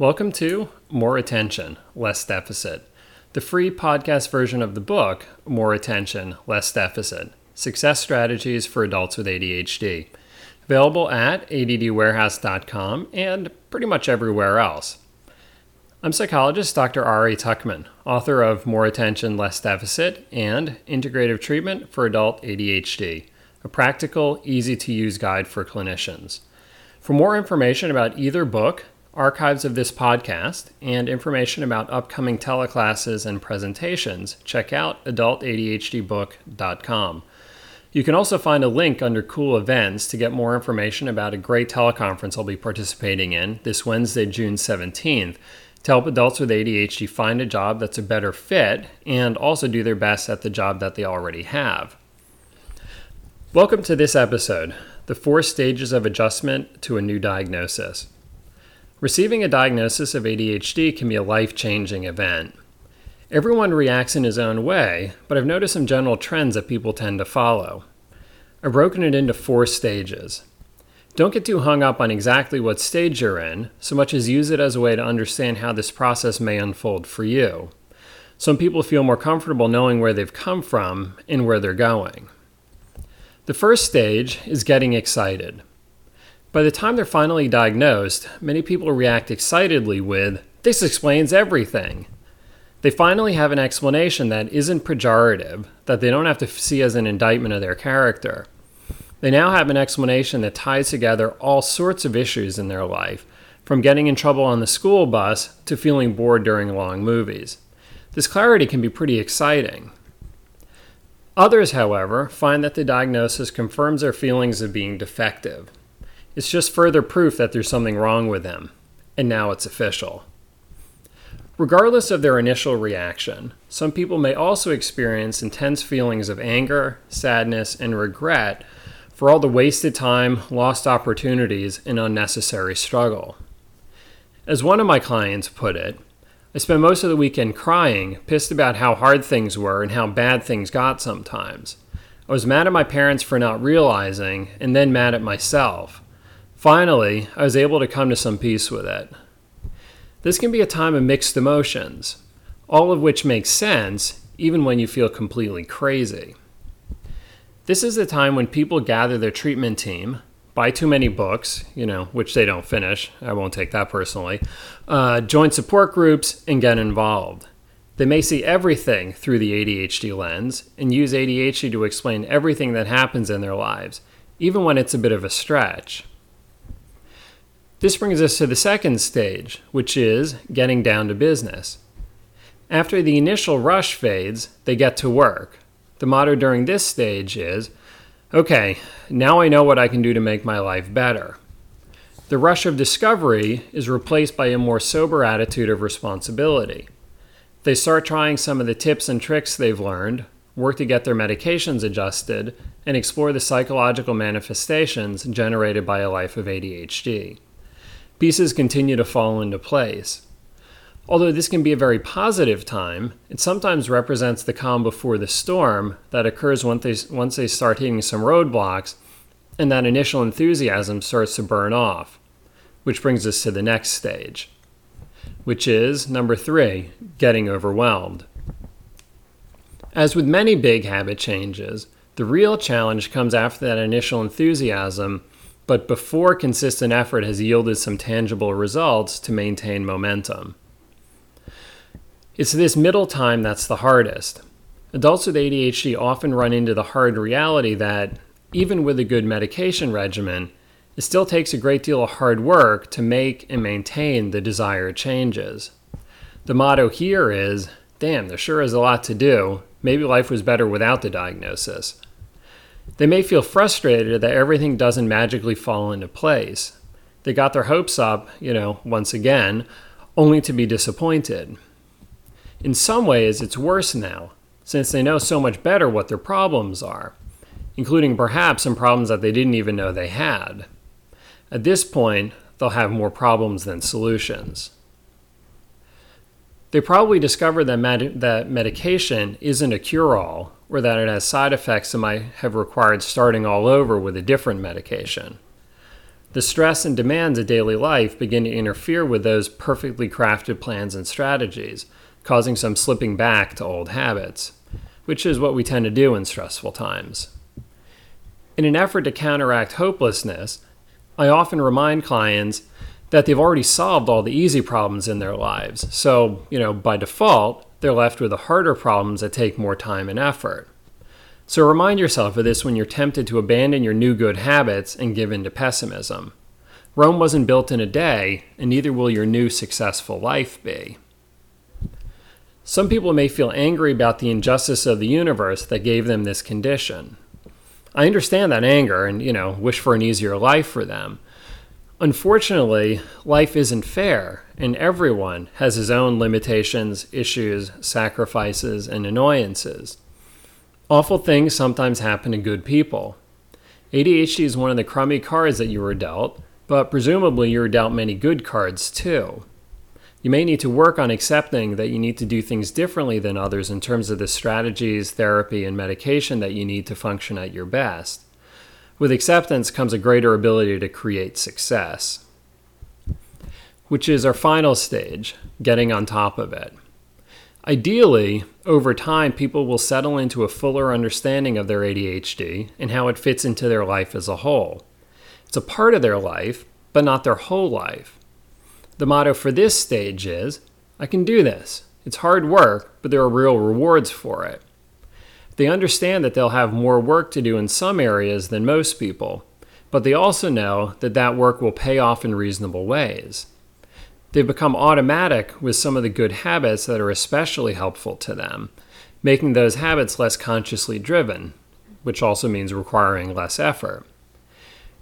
Welcome to More Attention, Less Deficit, the free podcast version of the book More Attention, Less Deficit Success Strategies for Adults with ADHD. Available at addwarehouse.com and pretty much everywhere else. I'm psychologist Dr. Ari Tuckman, author of More Attention, Less Deficit and Integrative Treatment for Adult ADHD, a practical, easy to use guide for clinicians. For more information about either book, archives of this podcast, and information about upcoming teleclasses and presentations, check out adultadhdbook.com. You can also find a link under cool events to get more information about a great teleconference I'll be participating in this Wednesday, June 17th, to help adults with ADHD find a job that's a better fit and also do their best at the job that they already have. Welcome to this episode The Four Stages of Adjustment to a New Diagnosis. Receiving a diagnosis of ADHD can be a life changing event. Everyone reacts in his own way, but I've noticed some general trends that people tend to follow. I've broken it into four stages. Don't get too hung up on exactly what stage you're in, so much as use it as a way to understand how this process may unfold for you. Some people feel more comfortable knowing where they've come from and where they're going. The first stage is getting excited. By the time they're finally diagnosed, many people react excitedly with, This explains everything. They finally have an explanation that isn't pejorative, that they don't have to see as an indictment of their character. They now have an explanation that ties together all sorts of issues in their life, from getting in trouble on the school bus to feeling bored during long movies. This clarity can be pretty exciting. Others, however, find that the diagnosis confirms their feelings of being defective. It's just further proof that there's something wrong with them, and now it's official. Regardless of their initial reaction, some people may also experience intense feelings of anger, sadness, and regret for all the wasted time, lost opportunities, and unnecessary struggle. As one of my clients put it, I spent most of the weekend crying, pissed about how hard things were and how bad things got sometimes. I was mad at my parents for not realizing, and then mad at myself. Finally, I was able to come to some peace with it. This can be a time of mixed emotions, all of which makes sense even when you feel completely crazy. This is the time when people gather their treatment team, buy too many books, you know, which they don't finish. I won't take that personally. Uh, join support groups and get involved. They may see everything through the ADHD lens and use ADHD to explain everything that happens in their lives, even when it's a bit of a stretch. This brings us to the second stage, which is getting down to business. After the initial rush fades, they get to work. The motto during this stage is okay, now I know what I can do to make my life better. The rush of discovery is replaced by a more sober attitude of responsibility. They start trying some of the tips and tricks they've learned, work to get their medications adjusted, and explore the psychological manifestations generated by a life of ADHD pieces continue to fall into place. Although this can be a very positive time, it sometimes represents the calm before the storm that occurs once they, once they start hitting some roadblocks and that initial enthusiasm starts to burn off. Which brings us to the next stage, which is number three getting overwhelmed. As with many big habit changes, the real challenge comes after that initial enthusiasm but before consistent effort has yielded some tangible results to maintain momentum. It's this middle time that's the hardest. Adults with ADHD often run into the hard reality that, even with a good medication regimen, it still takes a great deal of hard work to make and maintain the desired changes. The motto here is damn, there sure is a lot to do. Maybe life was better without the diagnosis. They may feel frustrated that everything doesn't magically fall into place. They got their hopes up, you know, once again, only to be disappointed. In some ways, it's worse now, since they know so much better what their problems are, including perhaps some problems that they didn't even know they had. At this point, they'll have more problems than solutions. They probably discovered that, med- that medication isn't a cure all, or that it has side effects that might have required starting all over with a different medication. the stress and demands of daily life begin to interfere with those perfectly crafted plans and strategies, causing some slipping back to old habits, which is what we tend to do in stressful times. In an effort to counteract hopelessness, I often remind clients that they've already solved all the easy problems in their lives. So, you know, by default, they're left with the harder problems that take more time and effort. So remind yourself of this when you're tempted to abandon your new good habits and give in to pessimism. Rome wasn't built in a day, and neither will your new successful life be. Some people may feel angry about the injustice of the universe that gave them this condition. I understand that anger and, you know, wish for an easier life for them. Unfortunately, life isn't fair, and everyone has his own limitations, issues, sacrifices, and annoyances. Awful things sometimes happen to good people. ADHD is one of the crummy cards that you were dealt, but presumably you were dealt many good cards too. You may need to work on accepting that you need to do things differently than others in terms of the strategies, therapy, and medication that you need to function at your best. With acceptance comes a greater ability to create success, which is our final stage getting on top of it. Ideally, over time, people will settle into a fuller understanding of their ADHD and how it fits into their life as a whole. It's a part of their life, but not their whole life. The motto for this stage is I can do this. It's hard work, but there are real rewards for it. They understand that they'll have more work to do in some areas than most people, but they also know that that work will pay off in reasonable ways. They've become automatic with some of the good habits that are especially helpful to them, making those habits less consciously driven, which also means requiring less effort.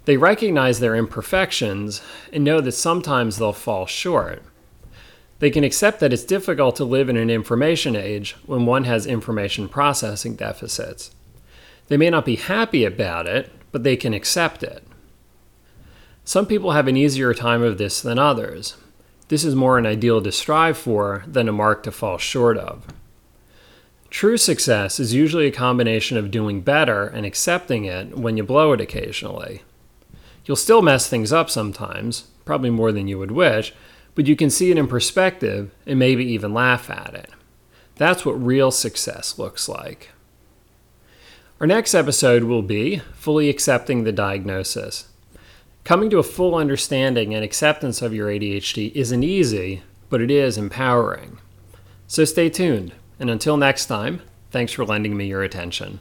They recognize their imperfections and know that sometimes they'll fall short. They can accept that it's difficult to live in an information age when one has information processing deficits. They may not be happy about it, but they can accept it. Some people have an easier time of this than others. This is more an ideal to strive for than a mark to fall short of. True success is usually a combination of doing better and accepting it when you blow it occasionally. You'll still mess things up sometimes, probably more than you would wish, but you can see it in perspective and maybe even laugh at it. That's what real success looks like. Our next episode will be fully accepting the diagnosis. Coming to a full understanding and acceptance of your ADHD isn't easy, but it is empowering. So stay tuned, and until next time, thanks for lending me your attention.